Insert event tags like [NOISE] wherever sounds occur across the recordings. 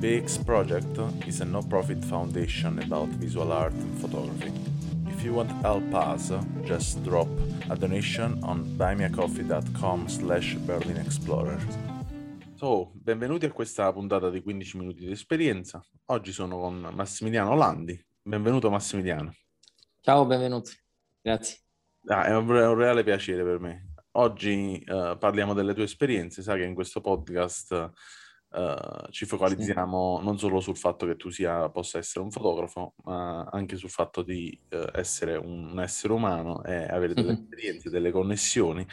BX Project is a no-profit foundation about visual art and photography. If you want help us, just drop a donation on buymeacoffee.com slash berlinexplorer. So, benvenuti a questa puntata di 15 minuti di esperienza. Oggi sono con Massimiliano Landi. Benvenuto Massimiliano. Ciao, benvenuto. Grazie. Ah, è un, un, reale piacere per me. Oggi uh, parliamo delle tue esperienze. Sai che in questo podcast uh, ci focalizziamo sì. non solo sul fatto che tu sia, possa essere un fotografo, ma anche sul fatto di uh, essere un, un, essere umano e avere delle mm-hmm. [LAUGHS] esperienze, delle connessioni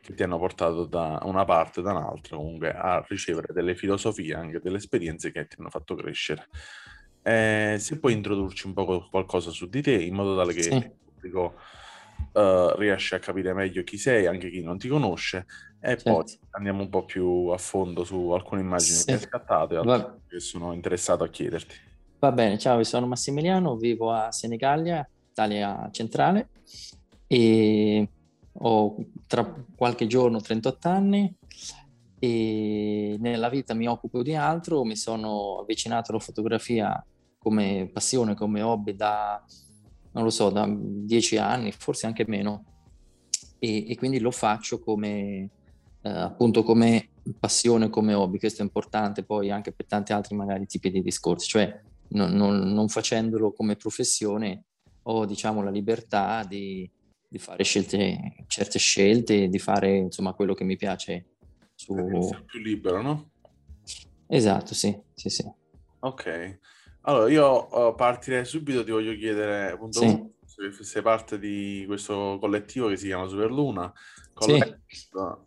che ti hanno portato da una parte da un'altra comunque a ricevere delle filosofie, anche delle esperienze che ti hanno fatto crescere. Eh, se puoi introdurci un po' qualcosa su di te in modo tale che sì. il pubblico uh, riesce a capire meglio chi sei, anche chi non ti conosce, e certo. poi andiamo un po' più a fondo su alcune immagini sì. che hai scattato e altre che sono interessato a chiederti. Va bene, ciao, sono Massimiliano, vivo a Senigallia, Italia centrale e ho tra qualche giorno 38 anni e nella vita mi occupo di altro, mi sono avvicinato alla fotografia come passione, come hobby da, non lo so, da dieci anni, forse anche meno, e, e quindi lo faccio come, eh, appunto come passione, come hobby, questo è importante poi anche per tanti altri magari tipi di discorsi, cioè non, non, non facendolo come professione ho diciamo la libertà di, di fare scelte, certe scelte, di fare insomma quello che mi piace. Su... Sei più libero, no? Esatto, sì, sì, sì. Ok. Allora, io uh, partirei subito, ti voglio chiedere appunto sì. se sei parte di questo collettivo che si chiama Superluna. Sì.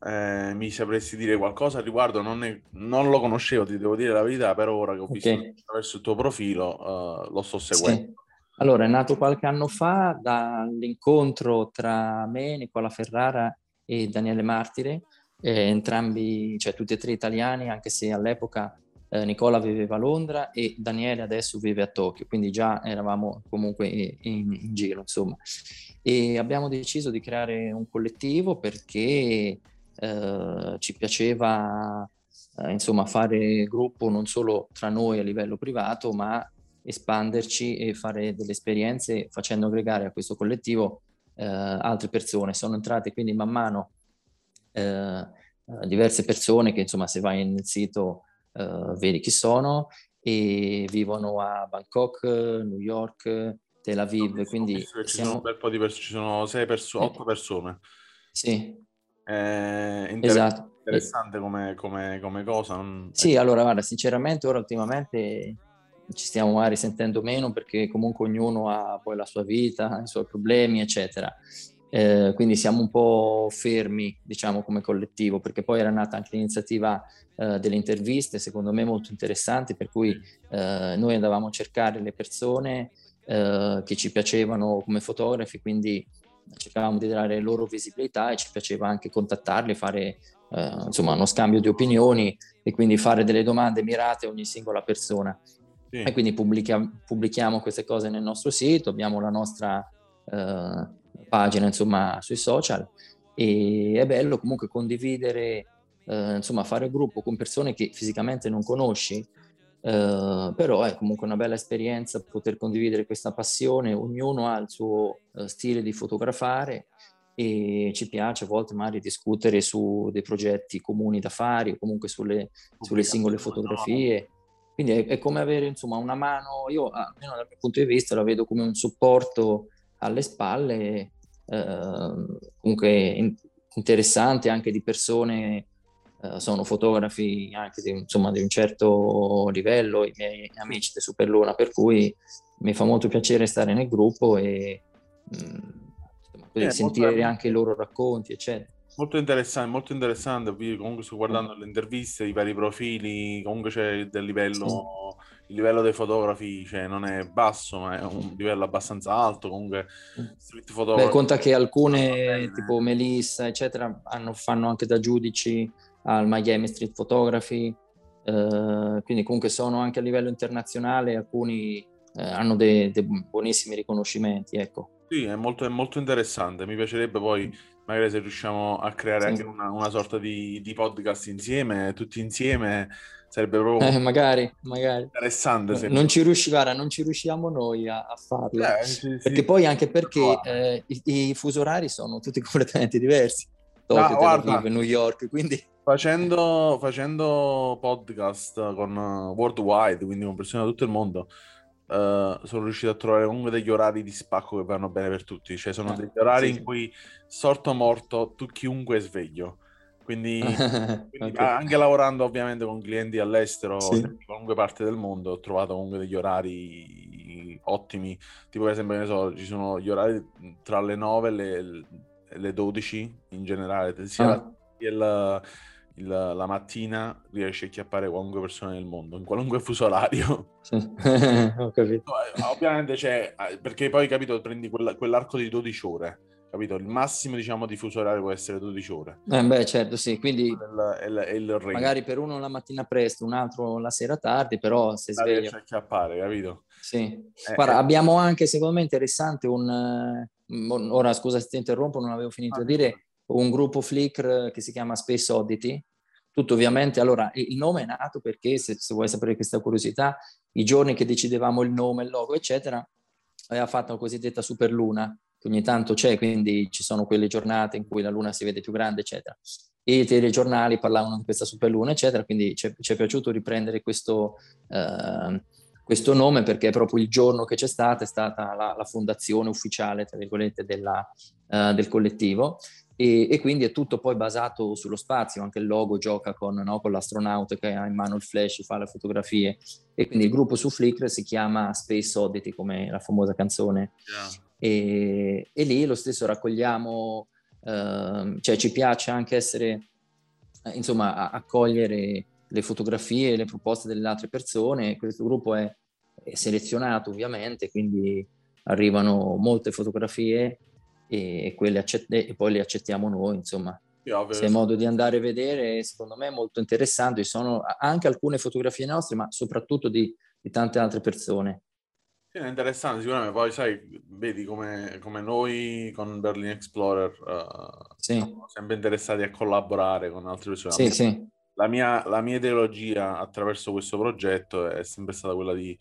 Eh, mi sapresti dire qualcosa al riguardo? Non, è, non, lo conoscevo, ti devo dire la verità, per ora che ho visto okay. attraverso il tuo profilo, uh, lo sto seguendo. Sì. Allora, è nato qualche anno fa dall'incontro tra me, Nicola Ferrara e Daniele Martire, eh, entrambi, cioè tutti e tre italiani, anche se all'epoca eh, Nicola viveva a Londra e Daniele adesso vive a Tokyo, quindi già eravamo comunque in, in giro, insomma. E abbiamo deciso di creare un collettivo perché eh, ci piaceva eh, insomma fare gruppo non solo tra noi a livello privato, ma espanderci e fare delle esperienze facendo aggregare a questo collettivo eh, altre persone. Sono entrate quindi man mano eh, diverse persone che insomma se vai nel sito eh, vedi chi sono e vivono a Bangkok, New York, Tel Aviv. No, quindi ci siamo... sono un bel po' di persone, ci sono sei persone, otto persone. Sì. Eh, inter- esatto. Interessante come, come, come cosa. Non... Sì, allora guarda, sinceramente ora ultimamente ci stiamo magari sentendo meno perché comunque ognuno ha poi la sua vita, i suoi problemi, eccetera. Eh, quindi siamo un po' fermi, diciamo, come collettivo, perché poi era nata anche l'iniziativa eh, delle interviste, secondo me molto interessanti, per cui eh, noi andavamo a cercare le persone eh, che ci piacevano come fotografi, quindi cercavamo di dare loro visibilità e ci piaceva anche contattarli, fare eh, insomma uno scambio di opinioni e quindi fare delle domande mirate a ogni singola persona. Sì. E quindi pubblichiamo, pubblichiamo, queste cose nel nostro sito, abbiamo la nostra eh, pagina insomma sui social e è bello comunque condividere, eh, insomma fare gruppo con persone che fisicamente non conosci, eh, però è comunque una bella esperienza poter condividere questa passione, ognuno ha il suo eh, stile di fotografare e ci piace a volte magari discutere su dei progetti comuni da fare o comunque sulle, sulle singole fotografie. Quindi è, è, come avere insomma una mano, io almeno dal mio punto di vista la vedo come un supporto alle spalle, eh, comunque in, interessante anche di persone, eh, sono fotografi anche di, insomma, di un certo livello, i miei amici di Superluna, per cui mi fa molto piacere stare nel gruppo e mh, mm, eh, sentire molto... anche i loro racconti, eccetera. Molto interessante, molto interessante. Comunque sto guardando le interviste, i vari profili, comunque c'è del livello, il livello dei fotografi cioè, non è basso, ma è un livello abbastanza alto. Comunque, street photography. Beh, conta che alcune, tipo Melissa, eccetera, hanno, fanno anche da giudici al Miami Street Photography. eh, quindi comunque sono anche a livello internazionale, alcuni eh, hanno dei, dei, buonissimi riconoscimenti, ecco. Sì, è molto, è molto, interessante, mi piacerebbe poi magari se riusciamo a creare sì. anche una, una sorta di, di, podcast insieme, tutti insieme, sarebbe proprio eh, magari, magari. interessante. Se... Non, ci riusci, guarda, non ci riusciamo noi a, a farlo, eh, sì, perché sì. poi anche perché eh, i, i fusi orari sono tutti [LAUGHS] completamente diversi. Tokyo, ah, guarda, New York, quindi... Facendo, facendo podcast con uh, Worldwide, quindi con persone da tutto il mondo, uh, sono riuscito a trovare comunque degli orari di spacco che vanno bene per tutti. Cioè, sono ah, degli orari sì, in cui sorto o morto tu chiunque è sveglio. Quindi, [LAUGHS] quindi okay. anche lavorando ovviamente con clienti all'estero, sì. in qualunque parte del mondo, ho trovato comunque degli orari ottimi. Tipo, per esempio, ne so, ci sono gli orari tra le 9 e le, le 12 in generale, sia ah. la, il, la mattina riesce a chiappare qualunque persona nel mondo, in qualunque fuso orario. [LAUGHS] Ho capito. Eh, ovviamente c'è, eh, perché poi capito, prendi quella, quell'arco di 12 ore, capito? Il massimo diciamo di fuso orario può essere 12 ore. Eh beh, certo, sì, quindi il, il, il magari per uno la mattina presto, un altro la sera tardi, però se sveglio... Riesce a chiappare, capito? Sì. Eh, Guarda, eh. abbiamo anche, secondo me, interessante un... Ora, scusa se ti interrompo, non avevo finito ah, di dire un gruppo Flickr che si chiama Space Oddity. Tutto ovviamente, allora il nome è nato perché, se, se vuoi sapere questa curiosità, i giorni che decidevamo il nome, il logo, eccetera, aveva fatto la cosiddetta superluna, che ogni tanto c'è, quindi ci sono quelle giornate in cui la luna si vede più grande, eccetera. E i telegiornali parlavano di questa superluna, eccetera, quindi ci è, ci è piaciuto riprendere questo, eh, questo nome perché è proprio il giorno che c'è stata, è stata la, la fondazione ufficiale, tra virgolette, della, uh, del collettivo e, e, quindi è tutto poi basato sullo spazio, anche il logo gioca con, no, con l'astronauta che ha in mano il flash, fa le fotografie. E quindi il gruppo su Flickr si chiama Space Oddity come la famosa canzone. Yeah. e, e, lì lo stesso raccogliamo, uh, cioè ci piace anche essere, insomma, accogliere le fotografie le proposte delle altre persone, questo gruppo è, è selezionato ovviamente, quindi arrivano molte fotografie e, accett- e poi le accettiamo noi, insomma. Se è modo di andare a vedere, secondo me è molto interessante. Ci sono anche alcune fotografie nostre, ma soprattutto di, di tante altre persone. Sì, è interessante, sicuramente. Poi, sai, vedi come, come noi con Berlin Explorer uh, sì. siamo sempre interessati a collaborare con altre persone. Sì, sì. La mia, la mia ideologia attraverso questo progetto è sempre stata quella di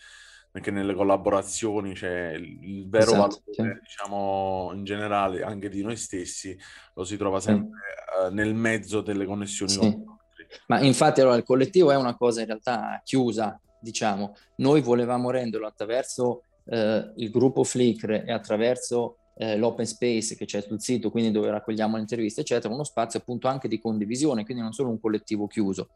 anche nelle collaborazioni, cioè il, vero esatto, valore, sì. diciamo, in generale, anche di noi stessi, lo si trova sempre sì. uh, nel mezzo delle connessioni sì. Ma infatti allora il collettivo è una cosa in realtà chiusa, diciamo. Noi volevamo renderlo attraverso uh, il gruppo Flickr e attraverso uh, l'open space che c'è sul sito, quindi dove raccogliamo le interviste, eccetera, uno spazio appunto anche di condivisione, quindi non solo un collettivo chiuso.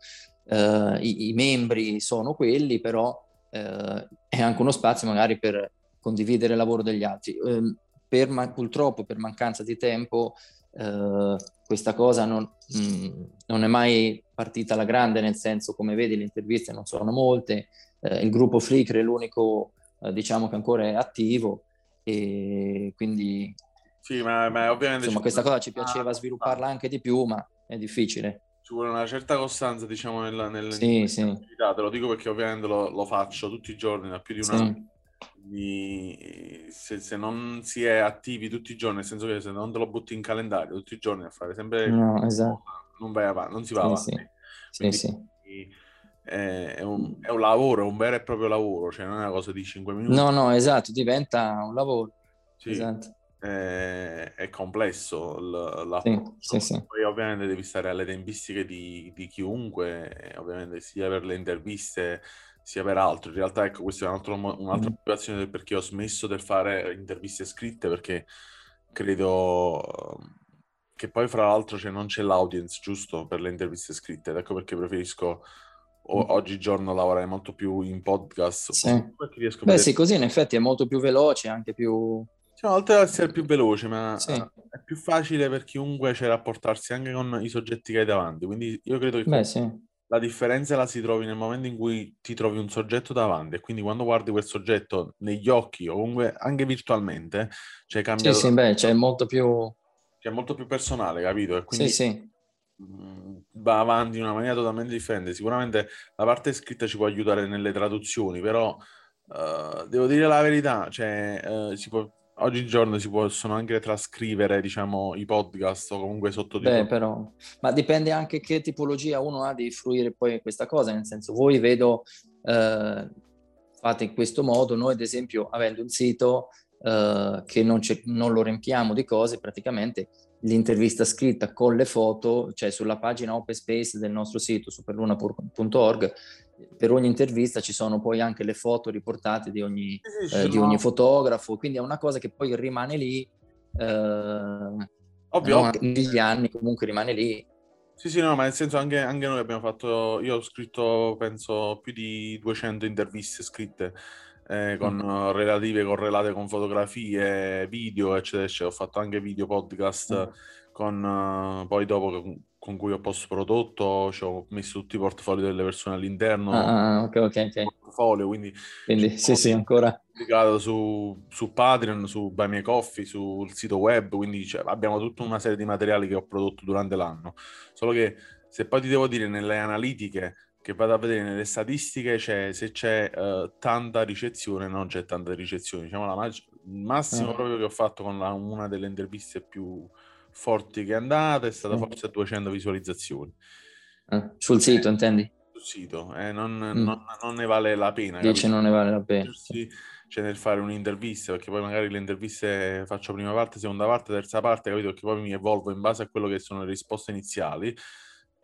I, I membri sono quelli, però eh, è anche uno spazio magari per condividere il lavoro degli altri. Eh, per ma- purtroppo per mancanza di tempo eh, questa cosa non, mh, mm, non, è mai partita alla grande, nel senso come vedi le interviste non sono molte, eh, il gruppo Flickr è l'unico eh, diciamo che ancora è attivo e quindi sì, ma, ma ovviamente insomma questa cosa ci piaceva svilupparla anche di più, ma è difficile ci vuole una certa costanza, diciamo, nella, nel, sì, sì. Te lo dico perché ovviamente lo, lo, faccio tutti i giorni, da più di un sì. anno. Quindi, se, se, non si è attivi tutti i giorni, nel senso che se non te lo butti in calendario tutti i giorni a fare sempre no, esatto. non vai avanti, non si va avanti. Quindi, è, è, un, è, un, lavoro, è un vero e proprio lavoro, cioè non è una cosa di 5 minuti. No, no, esatto, diventa un lavoro. Sì. Esatto è, è complesso l- sì, sì, sì. poi ovviamente devi stare alle tempistiche di, di chiunque ovviamente sia per le interviste sia per altro in realtà ecco questa è un altro, un'altra mm. motivazione del perché ho smesso di fare interviste scritte perché credo che poi fra l'altro cioè, non c'è l'audience giusto per le interviste scritte ed ecco perché preferisco o- mm. oggigiorno lavorare molto più in podcast sì. Beh sì, così in effetti è molto più veloce, anche più cioè, oltre ad essere più veloce, ma sì. è più facile per chiunque cioè, rapportarsi anche con i soggetti che hai davanti. Quindi io credo che Beh, sì. la differenza la si trovi nel momento in cui ti trovi un soggetto davanti e quindi quando guardi quel soggetto negli occhi o comunque anche virtualmente, cioè cambia... Sì, sì, beh, cioè molto più... Cioè molto più personale, capito? E quindi sì, sì. mm, va avanti in una maniera totalmente differente. Sicuramente la parte scritta ci può aiutare nelle traduzioni, però uh, devo dire la verità, cioè, uh, si può, oggigiorno si possono anche trascrivere, diciamo, i podcast o comunque sottotitoli. Beh, però, ma dipende anche che tipologia uno ha di fruire poi questa cosa, nel senso, voi vedo, uh, fate in questo modo, noi ad esempio, avendo un sito, Uh, che non, non, lo riempiamo di cose, praticamente l'intervista scritta con le foto, cioè sulla pagina open space del nostro sito superluna.org, per ogni intervista ci sono poi anche le foto riportate di ogni, eh, di ogni fotografo, quindi è una cosa che poi rimane lì, eh, Ovvio. Negli anni comunque rimane lì. Sì, sì, no, ma nel senso anche, anche noi abbiamo fatto, io ho scritto penso più di 200 interviste scritte eh, con mm. relative correlate con fotografie, video, eccetera, eccetera. Ho fatto anche video podcast mm. con uh, poi dopo con cui ho post prodotto, ci ho messo tutti i portfolio delle persone all'interno. Ah, ah ok, ok, ok. Portfolio, quindi, quindi sì, sì, ancora. Pubblicato su, su Patreon, su Buy Me Coffee, sul sito web, quindi cioè, abbiamo tutta una serie di materiali che ho prodotto durante l'anno. Solo che se poi ti devo dire nelle analitiche che vado a vedere nelle statistiche c'è, se c'è uh, tanta ricezione, non c'è tanta ricezione. Diciamo la mag- il massimo uh proprio che ho fatto con la, una delle interviste più forti che è andata è stata uh forse 200 visualizzazioni. Uh, sul sito, eh, intendi? Sul sito, eh, non, mm. non, non, ne vale la pena. Dice non ne vale la pena. Sì, c'è nel fare un'intervista, perché poi magari le interviste faccio prima parte, seconda parte, terza parte, capito? Perché poi mi evolvo in base a quello che sono le risposte iniziali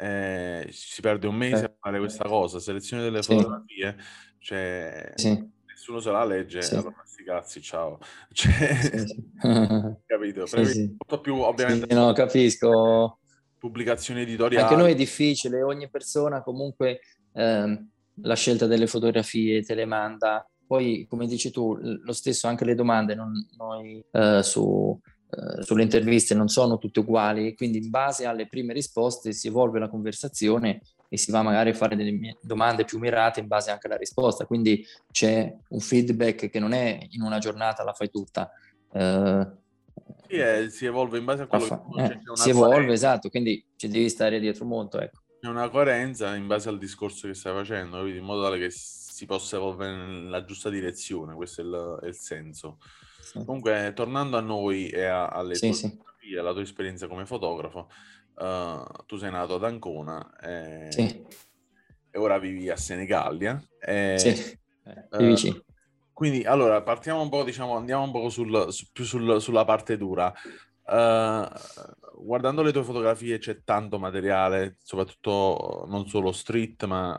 eh, si perde un mese a fare questa cosa, selezione delle sì. fotografie, cioè sì. nessuno se la legge, sì. allora sti cazzi, ciao. [LAUGHS] Cioè, [LAUGHS] capito? Sì, molto più ovviamente... no, capisco. [LAUGHS] Pubblicazioni editoriali. Anche noi è difficile, ogni persona comunque eh, la scelta delle fotografie te le manda. Poi, come dici tu, lo stesso anche le domande non, noi eh, su sulle interviste non sono tutte uguali, quindi in base alle prime risposte si evolve la conversazione e si va magari a fare delle domande più mirate in base anche alla risposta, quindi c'è un feedback che non è in una giornata la fai tutta. Uh, sì, è, si evolve in base a quello fa- che eh, Si evolve, coerenza. esatto, quindi ci devi stare dietro molto, ecco. C'è una coerenza in base al discorso che stai facendo, in modo tale che si possa evolvere nella giusta direzione, questo è il, è il senso. Comunque, tornando a noi e a, alle sì, tue sì. fotografie, alla tua esperienza come fotografo, uh, tu sei nato ad Ancona e, sì. e ora vivi a Senigallia. E, sì, eh, uh, Quindi, allora, partiamo un po', diciamo, andiamo un po' sul, su, più sul, sulla parte dura. Uh, guardando le tue fotografie c'è tanto materiale, soprattutto non solo street, ma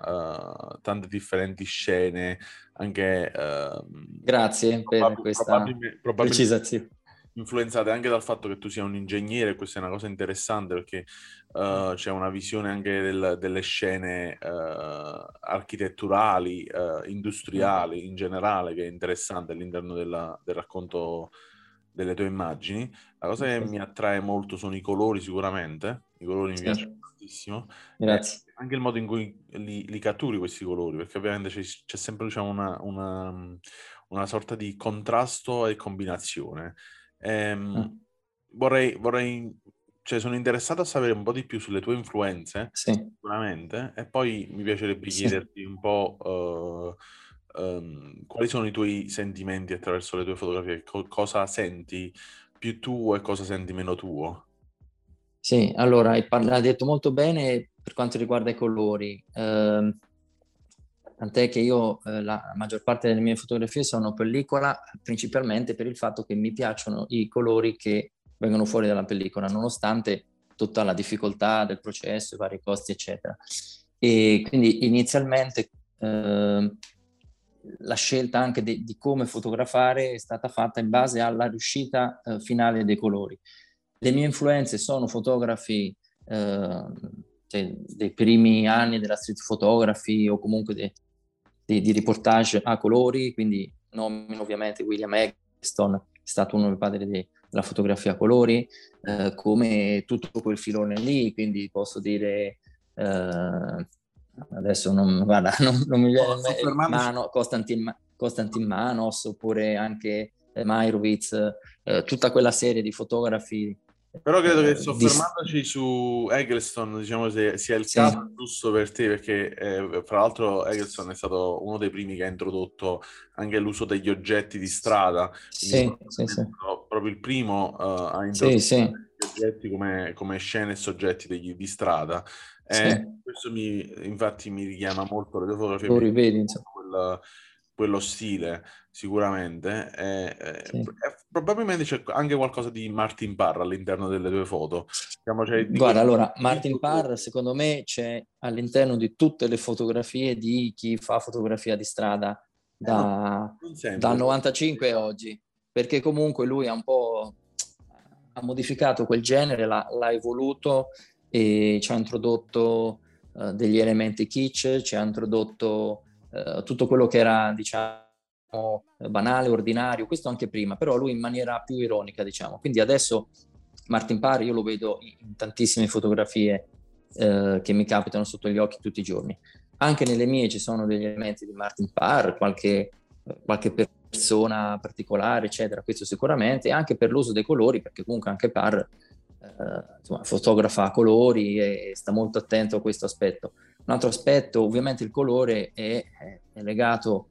uh, tante differenti scene, anche... Uh, Grazie per questa probabilmente, precisazione. Influenzate anche dal fatto che tu sia un ingegnere, questa è una cosa interessante perché uh, c'è una visione anche del, delle scene architetturali, industriali in generale, che è interessante all'interno della, del racconto delle tue immagini. La cosa che mi attrae molto sono i colori sicuramente, i colori mi sì. piacciono tantissimo. Grazie. Eh, anche il modo in cui li, li, catturi questi colori, perché ovviamente c'è, c'è sempre diciamo, una, una, una, sorta di contrasto e combinazione. Ehm, mm. vorrei, vorrei cioè sono interessato a sapere un po' di più sulle tue influenze, sì. sicuramente, e poi mi piacerebbe sì. chiederti un po' uh, um, quali sono i tuoi sentimenti attraverso le tue fotografie? Co- cosa senti più tuo e cosa senti meno tuo? Sì, allora hai, parla- hai detto molto bene per quanto riguarda i colori. Uh, tant'è che io eh, la maggior parte delle mie fotografie sono pellicola principalmente per il fatto che mi piacciono i colori che vengono fuori dalla pellicola, nonostante tutta la difficoltà del processo, i vari costi, eccetera. E quindi inizialmente eh, la scelta anche di, di, come fotografare è stata fatta in base alla riuscita eh, finale dei colori. Le mie influenze sono fotografi eh, cioè, dei primi anni della street photography o comunque de, de, di riportage a colori, quindi nomino ovviamente William Eggleston, è stato uno dei padri de, della fotografia a colori, eh, come tutto quel filone lì, quindi posso dire eh, adesso non, guarda, [LAUGHS] non, non mi viene in mano Konstantin, Konstantin Manos oppure anche eh, Mairovitz, eh, tutta quella serie di fotografi Però credo che soffermandoci di... su Eggleston, diciamo, se, sia il sì. caso giusto per te, perché eh, fra l'altro Eggleston è stato uno dei primi che ha introdotto anche l'uso degli oggetti di strada. Sì, sì, sì. Proprio il primo uh, a introdurre sì, oggetti come, come, scene e soggetti degli, di strada. Eh, questo mi, infatti mi richiama molto le tue fotografie. Lo rivedi, insomma. Quel, quello stile sicuramente. E, sì. e, probabilmente c'è anche qualcosa di Martin Parr all'interno delle tue foto. Diciamo, Guarda, allora, Martin Parr secondo me c'è all'interno di tutte le fotografie di chi fa fotografia di strada da, eh, da 95 a oggi, perché comunque lui ha un po' ha modificato quel genere, l'ha, l'ha evoluto e ci ha introdotto uh, degli elementi kitsch, ci ha introdotto uh, tutto quello che era, diciamo, banale, ordinario, questo anche prima, però lui in maniera più ironica, diciamo. Quindi adesso Martin Parr io lo vedo in tantissime fotografie eh, che mi capitano sotto gli occhi tutti i giorni. Anche nelle mie ci sono degli elementi di Martin Parr, qualche, qualche persona particolare, eccetera, questo sicuramente, anche per l'uso dei colori, perché comunque anche Parr eh, insomma, fotografa colori e sta molto attento a questo aspetto. Un altro aspetto, ovviamente il colore è, è legato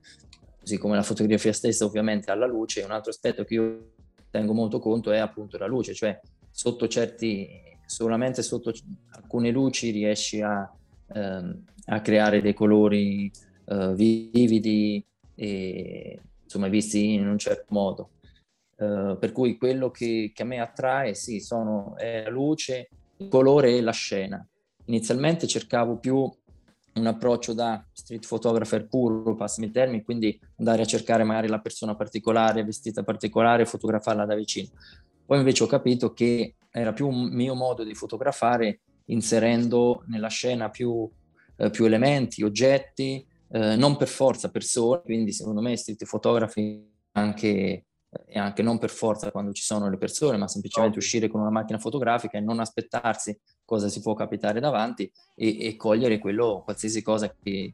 così come la fotografia stessa ovviamente alla luce, un altro aspetto che io tengo molto conto è appunto la luce, cioè sotto certi, solamente sotto alcune luci riesci a, ehm, a creare dei colori eh, vividi e insomma visti in un certo modo. Uh, per cui quello che, che, a me attrae sì, sono è la luce, il colore e la scena. Inizialmente cercavo più un approccio da street photographer puro, passami il termine, quindi andare a cercare magari la persona particolare, vestita particolare, fotografarla da vicino. Poi invece ho capito che era più un mio modo di fotografare inserendo nella scena più, eh, più elementi, oggetti, eh, non per forza persone, quindi secondo me street photography anche e anche non per forza quando ci sono le persone, ma semplicemente uscire con una macchina fotografica e non aspettarsi cosa si può capitare davanti e, e cogliere quello, qualsiasi cosa che,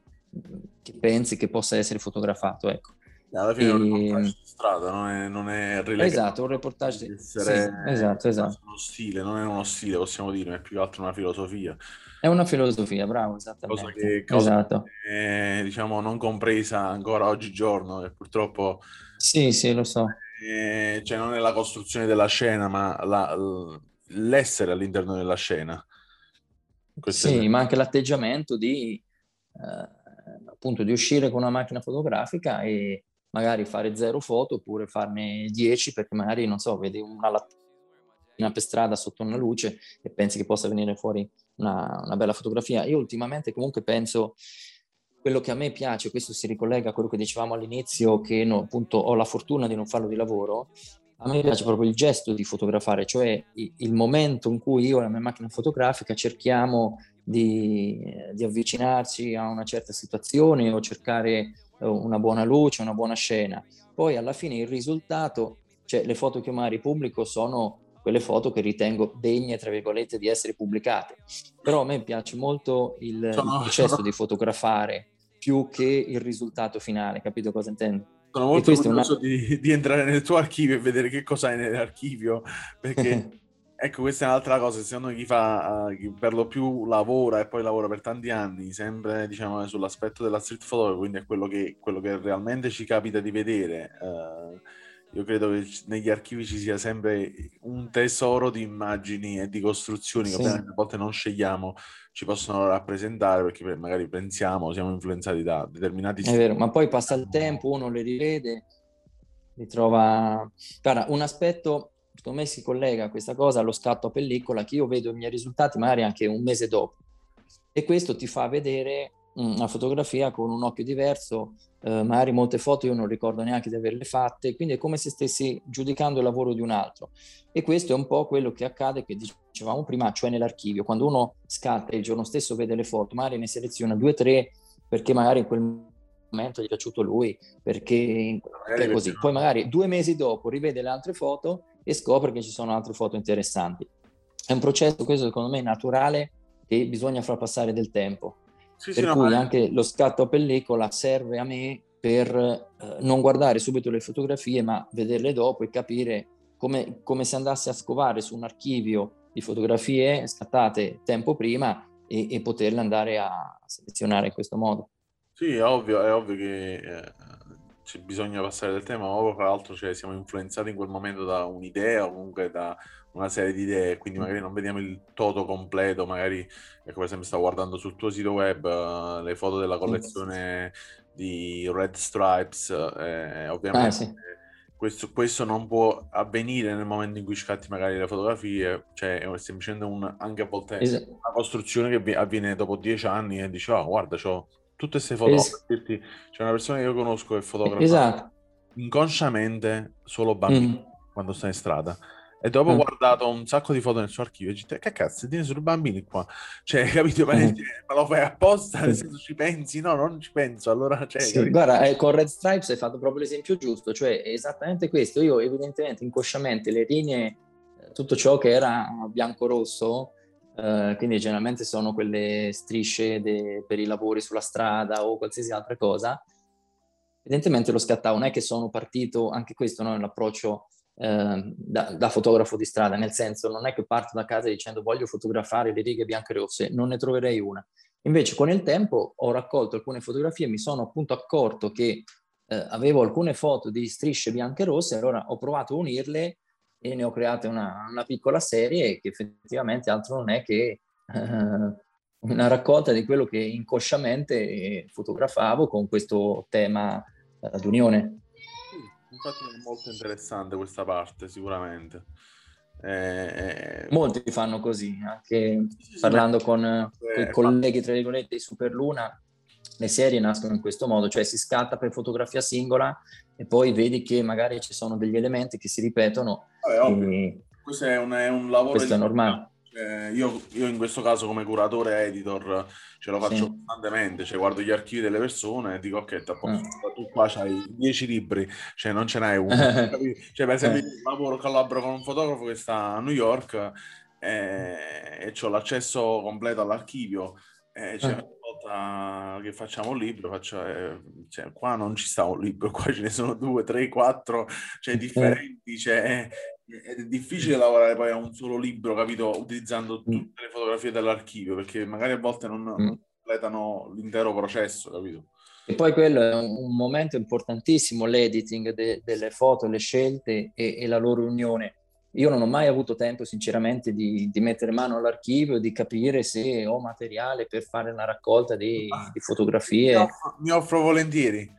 che, pensi che possa essere fotografato. Ecco. Alla fine e... è un reportage di strada, non è, non è Esatto, un reportage di essere sì, esatto, esatto. uno stile, non è uno stile, possiamo dire, è più che altro una filosofia. È una filosofia, bravo, esattamente. Cosa che, cosa esatto. è, diciamo, non compresa ancora oggigiorno e purtroppo... Sì, sì, lo so eh, cioè non è la costruzione della scena, ma la, l'essere all'interno della scena. Questo sì, ma anche l'atteggiamento di, eh, appunto, di uscire con una macchina fotografica e magari fare zero foto oppure farne dieci perché magari, non so, vedi una lattina per strada sotto una luce e pensi che possa venire fuori una, una bella fotografia. Io ultimamente comunque penso quello che a me piace, questo si ricollega a quello che dicevamo all'inizio, che no, appunto ho la fortuna di non farlo di lavoro, a me piace proprio il gesto di fotografare, cioè il momento in cui io e la mia macchina fotografica cerchiamo di, di avvicinarci a una certa situazione o cercare eh, una buona luce, una buona scena. Poi alla fine il risultato, cioè le foto che magari pubblico sono quelle foto che ritengo degne, tra virgolette, di essere pubblicate. Però a me piace molto il, il processo [LAUGHS] di fotografare più che il risultato finale, capito cosa intendo? Sono molto curioso una... di, di, entrare nel tuo archivio e vedere che cosa hai nell'archivio, perché [LAUGHS] ecco, questa è un'altra cosa, secondo me chi fa, uh, chi per lo più lavora e poi lavora per tanti anni, sempre diciamo sull'aspetto della street photo, quindi è quello che, quello che realmente ci capita di vedere. Uh, io credo che negli archivi ci sia sempre un tesoro di immagini e di costruzioni che sì. a volte non scegliamo, ci possono rappresentare perché magari pensiamo, siamo influenzati da determinati... È vero, ma poi passa il tempo, uno le rivede, li trova... Guarda, un aspetto, secondo me si collega a questa cosa allo scatto a pellicola, che io vedo i miei risultati magari anche un mese dopo. E questo ti fa vedere una fotografia con un occhio diverso, eh, magari molte foto io non ricordo neanche di averle fatte, quindi è come se stessi giudicando il lavoro di un altro. E questo è un po' quello che accade, che dicevamo prima, cioè nell'archivio, quando uno scatta il giorno stesso vede le foto, magari ne seleziona due o tre perché magari in quel momento gli è piaciuto lui, perché è così. Poi magari due mesi dopo rivede le altre foto e scopre che ci sono altre foto interessanti. È un processo, questo secondo me, naturale che bisogna far passare del tempo sì, per sì, cui no, anche lo scatto a pellicola serve a me per eh, non guardare subito le fotografie, ma vederle dopo e capire come, come se andasse a scovare su un archivio di fotografie scattate tempo prima e, e poterle andare a selezionare in questo modo. Sì, è ovvio, è ovvio che eh, c'è bisogno passare del tema, ma tra l'altro cioè, siamo influenzati in quel momento da un'idea o comunque da una serie di idee, quindi mm. magari non vediamo il toto completo, magari, ecco per esempio stavo guardando sul tuo sito web uh, le foto della collezione di Red Stripes, eh, ovviamente ah, sì. questo, questo, non può avvenire nel momento in cui scatti magari le fotografie, cioè è semplicemente un, anche a volte esatto. una costruzione che avviene dopo dieci anni e dici, oh, guarda, ho tutte queste foto, es- c'è una persona che io conosco che fotografa esatto. inconsciamente solo bambini mm. quando sta in strada e dopo ho mm. guardato un sacco di foto nel suo archivio e dici, che cazzo, tieni solo bambini qua? Cioè, [LAUGHS] capito? Ma, mm. ma lo fai apposta? Nel senso ci pensi? No, non ci penso. Allora, cioè, sì, guarda, eh, con Red Stripes hai fatto proprio l'esempio giusto, cioè è esattamente questo. Io evidentemente, inconsciamente, le linee, eh, tutto ciò che era bianco-rosso, eh, quindi generalmente sono quelle strisce de- per i lavori sulla strada o qualsiasi altra cosa, evidentemente lo scattavo. Non è che sono partito, anche questo no, è l'approccio Ehm, da, da, fotografo di strada, nel senso non è che parto da casa dicendo voglio fotografare le righe bianche e rosse, non ne troverei una. Invece con il tempo ho raccolto alcune fotografie, mi sono appunto accorto che eh, avevo alcune foto di strisce bianche e rosse, allora ho provato a unirle e ne ho create una, una piccola serie che effettivamente altro non è che eh, una raccolta di quello che inconsciamente fotografavo con questo tema eh, d'unione infatti è molto interessante questa parte, sicuramente. Eh, eh Molti fanno così, anche sì, parlando sì, con, eh, i colleghi, tra virgolette, di Superluna, le serie nascono in questo modo, cioè si scatta per fotografia singola e poi vedi che magari ci sono degli elementi che si ripetono. Vabbè, questo è un, è un lavoro questo è normale. Eh, io, io, in questo caso come curatore editor ce lo faccio sì. costantemente, cioè guardo gli archivi delle persone e dico ok, mm. tu qua c'hai 10 libri, cioè non ce n'hai uno. [LAUGHS] cioè per esempio eh. lavoro, collaboro con un fotografo che sta a New York eh, e ho l'accesso completo all'archivio. E cioè, eh. una volta che facciamo un libro, faccio, eh, cioè, qua non ci sta un libro, [LAUGHS] qua ce ne sono due, tre, quattro, cioè differenti, cioè, è difficile lavorare poi a un solo libro, capito? Utilizzando mm. tutte le fotografie dell'archivio, perché magari a volte non, mm. non completano l'intero processo, capito? E poi quello è un momento importantissimo, l'editing de- delle foto, le scelte e-, e, la loro unione. Io non ho mai avuto tempo, sinceramente, di, di mettere mano all'archivio, di capire se ho materiale per fare una raccolta di, di fotografie. Mi offro, mi offro volentieri.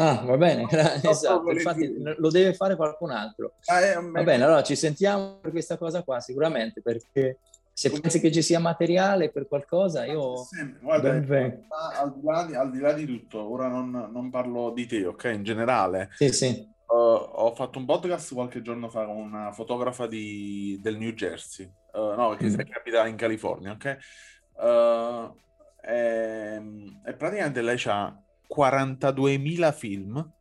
Ah, va bene, [LAUGHS] esatto, infatti lo deve fare qualcun altro. Ah, eh, va bene, allora ci sentiamo per questa cosa qua sicuramente, perché se pensi che ci sia materiale per qualcosa, io... Guarda, al di, là di, al di, là di, tutto, ora non, non, parlo di te, ok? In generale. Sì, sì. Uh, ho fatto un podcast qualche giorno fa con una fotografa di, del New Jersey, uh, no, che mm. capita in California, ok? Uh, e, e praticamente lei ha 42.000 film,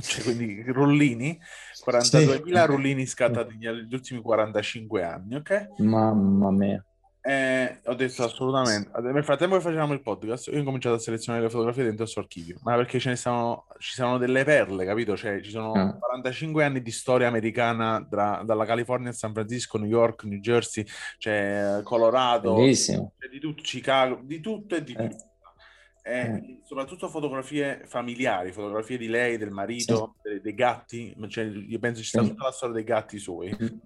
cioè quindi [LAUGHS] rullini, 42.000 sì. rullini scattati negli ultimi 45 anni, ok? Mamma mia. Eh, ho detto assolutamente. Nel frattempo che facevamo il podcast, io ho cominciato a selezionare le fotografie dentro il suo archivio, ma perché ce ne stanno, ci sono delle perle, capito? Cioè, ci sono ah. 45 anni di storia americana tra, dalla California a San Francisco, New York, New Jersey, cioè Colorado. Cioè, di tutto, Chicago, di tutto e di eh. più eh, mm. soprattutto fotografie familiari, fotografie di lei, del marito, sì. dei, dei, gatti, cioè, io penso ci sia tutta la storia dei gatti suoi. Mm.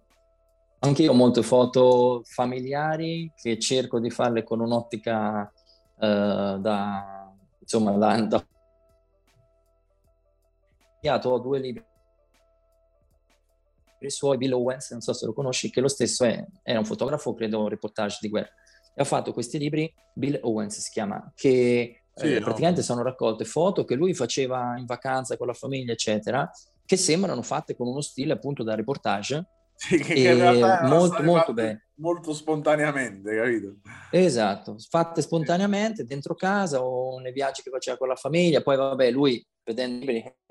Anche io ho molte foto familiari che cerco di farle con un'ottica uh, da, insomma, da, da... Ho due libri i suoi, Bill Owens, non so se lo conosci, che lo stesso è, era un fotografo, credo, reportage di guerra. E ha fatto questi libri, Bill Owens si chiama, che sì, eh, praticamente sono raccolte foto che lui faceva in vacanza con la famiglia, eccetera, che sembrano fatte con uno stile appunto da reportage. [LAUGHS] Sì, che, che molto, molto bene. Molto spontaneamente, capito? Esatto, fatte spontaneamente dentro casa o nei viaggi che faceva con la famiglia. Poi, vabbè, lui vedendo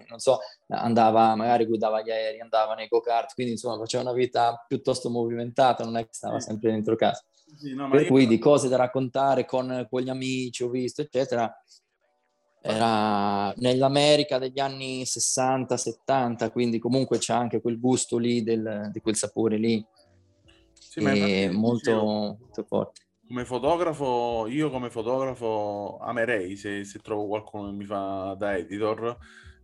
non so, andava, magari guidava gli aerei, andava nei go-kart, quindi insomma faceva una vita piuttosto movimentata, non è che stava sempre dentro casa. Sì, no, per cui io... di cose da raccontare con, con gli amici, ho visto, eccetera, era nell'America degli anni 60-70, quindi comunque c'è anche quel gusto lì, del, di quel sapore lì, sì, è molto, molto forte. Come fotografo, io come fotografo amerei se, se trovo qualcuno che mi fa da editor,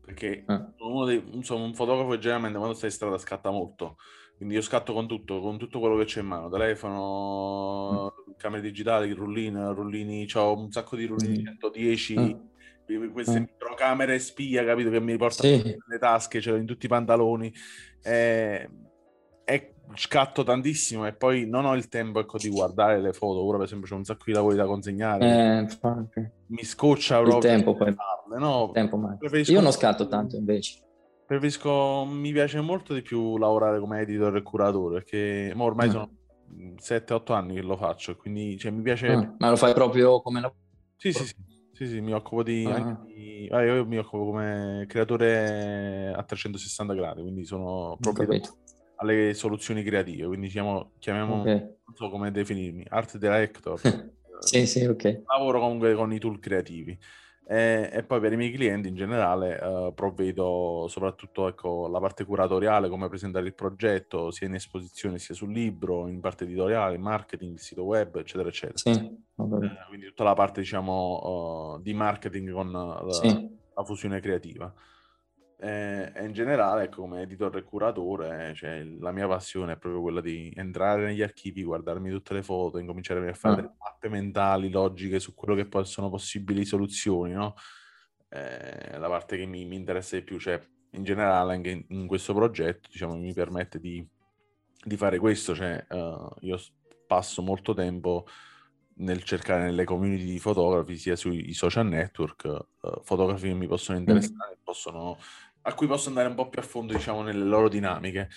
perché uno dei, insomma, un fotografo generalmente quando stai in strada scatta molto. Quindi io scatto con tutto, con tutto quello che c'è in mano, telefono, mm. camere digitali, rullini, rullini, ho un sacco di rullini, mm. 110, mm. queste mm. microcamere spia, capito, che mi portano sì. nelle tasche, l'ho in tutti i pantaloni. Eh, e scatto tantissimo e poi non ho il tempo ecco, di guardare le foto. Ora, per esempio, c'è un sacco di lavori da consegnare. Eh, mi scoccia proprio. Il tempo poi. Farle, no? tempo Io non scatto tanto invece. Preferisco, mi piace molto di più lavorare come editor e curatore, perché ormai mm. sono 7-8 anni che lo faccio, quindi cioè, mi piace... Mm, ma lo fai proprio come lavoro? Sì, sì, sì, sì, sì, mi occupo di... Ah. di... Ah, io mi occupo come creatore a 360 gradi, quindi sono proprio alle soluzioni creative, quindi chiamiamo, chiamiamo okay. non so come definirmi, art director. [LAUGHS] sì, sì, ok. Lavoro comunque con i tool creativi. E, e, poi per i miei clienti in generale uh, provvedo soprattutto ecco, la parte curatoriale, come presentare il progetto, sia in esposizione sia sul libro, in parte editoriale, marketing, sito web, eccetera, eccetera. Sì, eh, quindi tutta la parte, diciamo, uh, di marketing con uh, sì. la fusione creativa. E, e in generale, come editor e curatore, cioè, la mia passione è proprio quella di entrare negli archivi, guardarmi tutte le foto, incominciare a fare ah. delle mappe mentali, logiche su quello che possono possibili soluzioni, no? Eh, la parte che mi, mi, interessa di più, cioè in generale anche in, in questo progetto, diciamo, mi permette di, di fare questo, cioè uh, io passo molto tempo nel cercare nelle community di fotografi, sia sui social network, uh, fotografi che mi possono interessare, mm. possono a cui posso andare un po' più a fondo, diciamo, nelle loro dinamiche.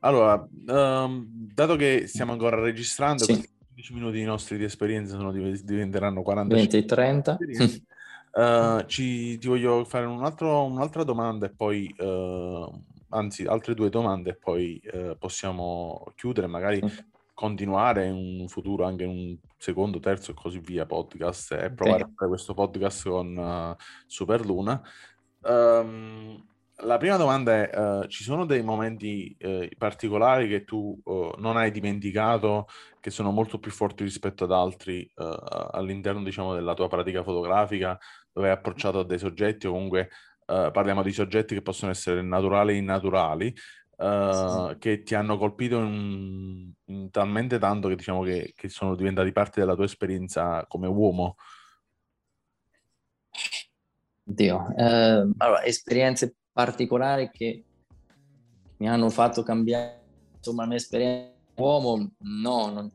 Allora, um, dato che stiamo ancora registrando, sì. 15 minuti nostri di esperienza sono, diventeranno 40 20 e 30. Uh, ci, ti voglio fare un altro, un'altra domanda e poi, uh, anzi, altre due domande e poi uh, possiamo chiudere, magari mm. Continuare in un futuro, anche in un secondo, terzo e così via podcast e provare okay. a fare questo podcast con Superluna. Um, la prima domanda è, uh, ci sono dei momenti uh, particolari che tu uh, non hai dimenticato, che sono molto più forti rispetto ad altri all'interno, diciamo, della tua pratica fotografica, dove hai approcciato a dei soggetti o comunque parliamo di soggetti che possono essere naturali e innaturali, sì. che ti hanno colpito in, in talmente tanto che diciamo che, che sono diventati parte della tua esperienza come uomo? Dio, eh, allora, esperienze particolari che mi hanno fatto cambiare insomma, la mia esperienza uomo, no, non, non,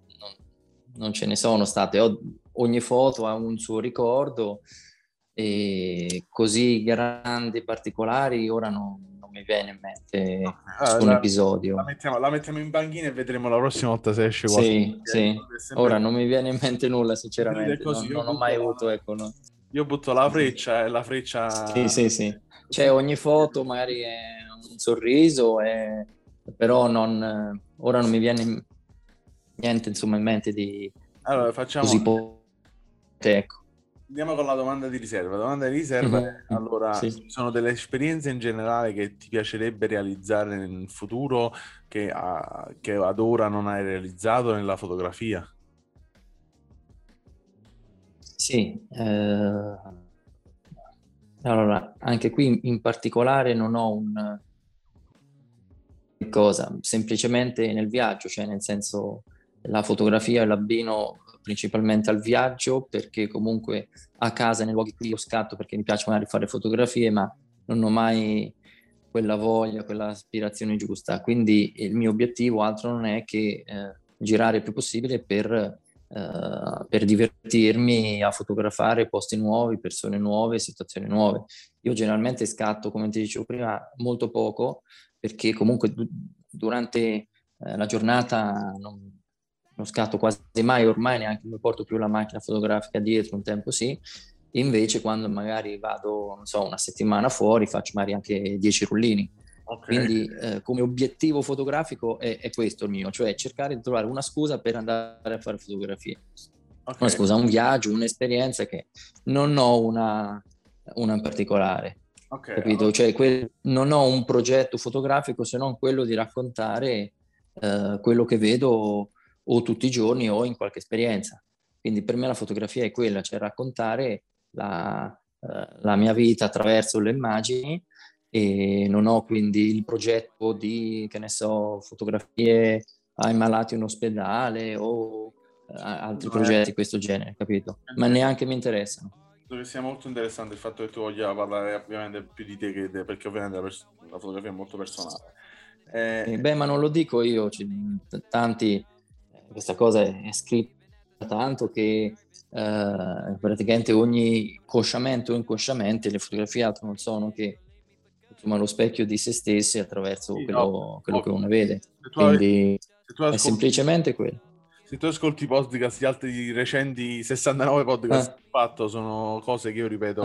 non ce ne sono state. Ho, ogni foto ha un suo ricordo e così grandi particolari ora non, non mi viene in mente ah, un la, episodio. La mettiamo, la mettiamo, in banchina e vedremo la prossima volta se esce qualcosa. Sì, sì. Ora non mi viene in mente nulla sinceramente, così, non, non ho mai avuto... Ecco, no. Io butto la freccia e la freccia... Sì, sì, sì cioè ogni foto magari è un sorriso, e, però non, ora non mi viene niente insomma in mente di allora, facciamo... così po- ecco. Andiamo con la domanda di riserva. La domanda di riserva mm-hmm. è, allora, sì. ci sono delle esperienze in generale che ti piacerebbe realizzare nel futuro che, a, che ad ora non hai realizzato nella fotografia? Sì, eh, allora, anche qui in particolare non ho un cosa, semplicemente nel viaggio, cioè nel senso la fotografia l'abbino principalmente al viaggio perché comunque a casa nei luoghi qui io scatto perché mi piace magari fare fotografie ma non ho mai quella voglia, quella aspirazione giusta. Quindi il mio obiettivo altro non è che eh, girare il più possibile per Uh, per divertirmi a fotografare posti nuovi, persone nuove, situazioni nuove. Io generalmente scatto, come ti dicevo prima, molto poco perché comunque du- durante uh, la giornata non, non, scatto quasi mai, ormai neanche mi porto più la macchina fotografica dietro, un tempo sì. Invece quando magari vado, non so, una settimana fuori faccio magari anche 10 rullini Okay. Quindi eh, come obiettivo fotografico è, è, questo il mio, cioè cercare di trovare una scusa per andare a fare fotografie. Okay. Una scusa, un viaggio, un'esperienza che non ho una, una in particolare. Okay, capito? Cioè, que- non ho un progetto fotografico se non quello di raccontare eh, quello che vedo o tutti i giorni o in qualche esperienza. Quindi per me la fotografia è quella, cioè raccontare la, eh, la mia vita attraverso le immagini e non ho quindi il progetto di, che ne so, fotografie ai malati in ospedale o uh, altri no, progetti di questo genere, capito? Ma neanche mi interessano. Credo che sia molto interessante il fatto che tu voglia parlare ovviamente più di te che te, perché ovviamente la, pers- la fotografia è molto personale. Eh, eh, beh, ma non lo dico io, c- tanti, questa cosa è scritta tanto che eh, praticamente ogni consciamente o inconsciamente le fotografie altro non sono che insomma, lo specchio di se stessi attraverso sì, quello, no, quello che uno vede. Quindi ascolti, è semplicemente quello. Se tu ascolti i podcast di altri recenti 69 podcast ah. che ho fatto, sono cose che io ripeto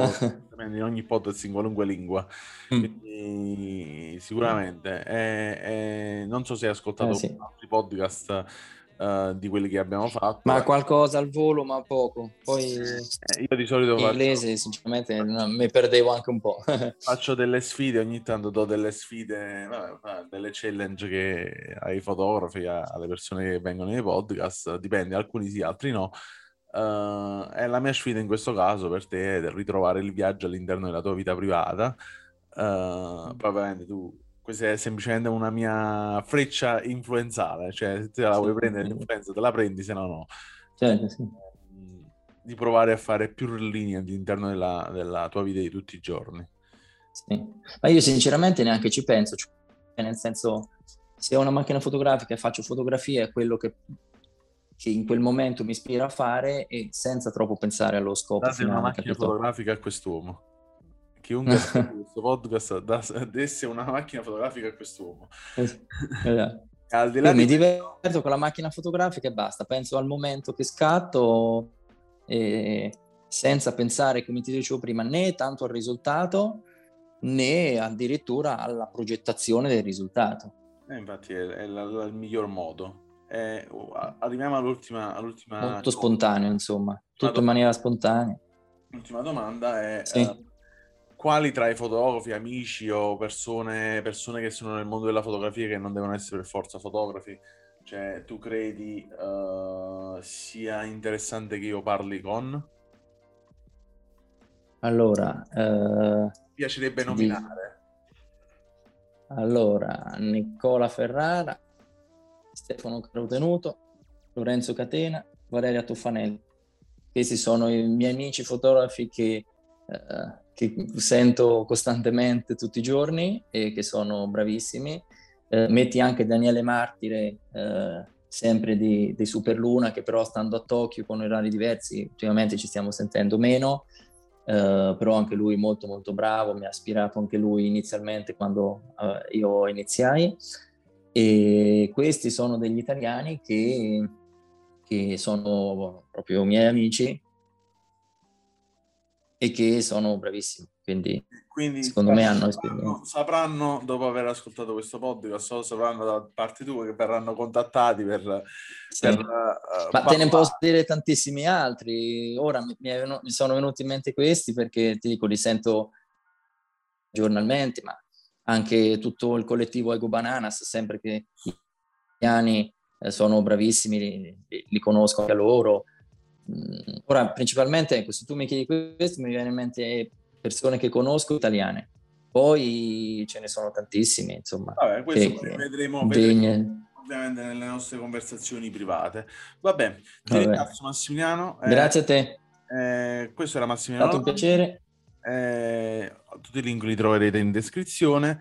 in ogni podcast in qualunque lingua. Mm. Quindi sicuramente. E, e non so se hai ascoltato eh, sì. altri podcast uh, di quelli che abbiamo fatto. Ma qualcosa al volo, ma poco. Poi eh, io di solito in inglese, faccio... sinceramente, mi perdevo anche un po'. [LAUGHS] faccio delle sfide, ogni tanto do delle sfide, vabbè, delle challenge che ai fotografi, alle persone che vengono nei podcast, dipende, alcuni sì, altri no. Uh, e la mia sfida in questo caso per te è ritrovare il viaggio all'interno della tua vita privata. Uh, probabilmente tu questa è semplicemente una mia freccia influenzale, cioè se te la vuoi prendere l'influenza te la prendi, se no no. Certo, sì. Ehm, di provare a fare più linee all'interno della, della, tua vita di tutti i giorni. Sì. Ma io sinceramente neanche ci penso, cioè, nel senso se ho una macchina fotografica e faccio fotografie è quello che, che, in quel momento mi ispira a fare e senza troppo pensare allo scopo. Date una macchina capito? fotografica a quest'uomo chiunque [LAUGHS] questo podcast desse una macchina fotografica a quest'uomo. Esatto. [LAUGHS] Al di là Io di mi diverto con la macchina fotografica e basta, penso al momento che scatto e senza pensare, come ti dicevo prima, né tanto al risultato né addirittura alla progettazione del risultato. Eh, infatti è, è la, la, il miglior modo. Eh, arriviamo all'ultima, all'ultima... Molto spontaneo, insomma, tutto in maniera spontanea. L'ultima domanda è... Sì. Uh, quali tra i fotografi, amici o persone, persone, che sono nel mondo della fotografia che non devono essere per forza fotografi, cioè tu credi uh, sia interessante che io parli con? Allora, uh, piacerebbe nominare. Di... Allora, Nicola Ferrara, Stefano Crautenuto, Lorenzo Catena, Valeria Tuffanelli. Questi sono i miei amici fotografi che uh, che sento costantemente tutti i giorni e che sono bravissimi. Eh, metti anche Daniele Martire, eh, sempre di, di Superluna, che però stando a Tokyo con orari diversi, ultimamente ci stiamo sentendo meno, eh, però anche lui molto molto bravo, mi ha ispirato anche lui inizialmente quando eh, io iniziai. E questi sono degli italiani che, che sono proprio miei amici e che sono bravissimi. Quindi, Quindi secondo me hanno esperienza. Sapranno, dopo aver ascoltato questo podcast, sapranno da parte tua che verranno contattati per... Sì. per uh, Ma te ne posso dire tantissimi altri. Ora mi, mi, sono venuti in mente questi perché ti dico, li sento giornalmente, ma anche tutto il collettivo Ego Bananas, sempre che gli italiani eh, sono bravissimi, li, li conosco anche loro, ora, principalmente, ecco, se tu mi chiedi questo, mi viene in mente persone che conosco italiane. Poi ce ne sono tantissimi, insomma. Vabbè, questo che, vedremo, vedremo ovviamente nelle nostre conversazioni private. Vabbè, ti Vabbè. ringrazio Massimiliano. Eh, Grazie a te. Eh, questo era Massimiliano. È stato un piacere. Eh, tutti i link li troverete in descrizione.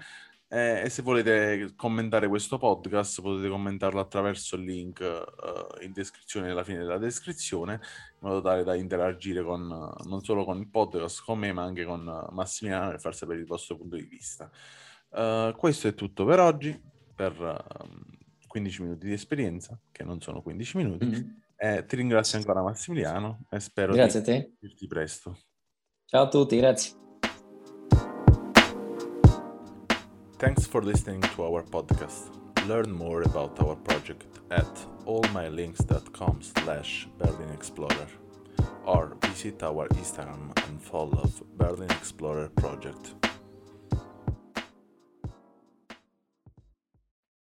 Eh, e se volete commentare questo podcast potete commentarlo attraverso il link uh, in descrizione alla fine della descrizione in modo tale da interagire con, non solo con il podcast con me ma anche con Massimiliano e far sapere il vostro punto di vista. Uh, questo è tutto per oggi, per uh, 15 minuti di esperienza, che non sono 15 minuti. Mm-hmm. Eh, ti ringrazio ancora Massimiliano e spero grazie di vederti presto. Ciao a tutti, grazie. Thanks for listening to our podcast. Learn more about our project at allmylinks.com slash Berlin Explorer. or visit our Instagram and follow Berlin Explorer Project.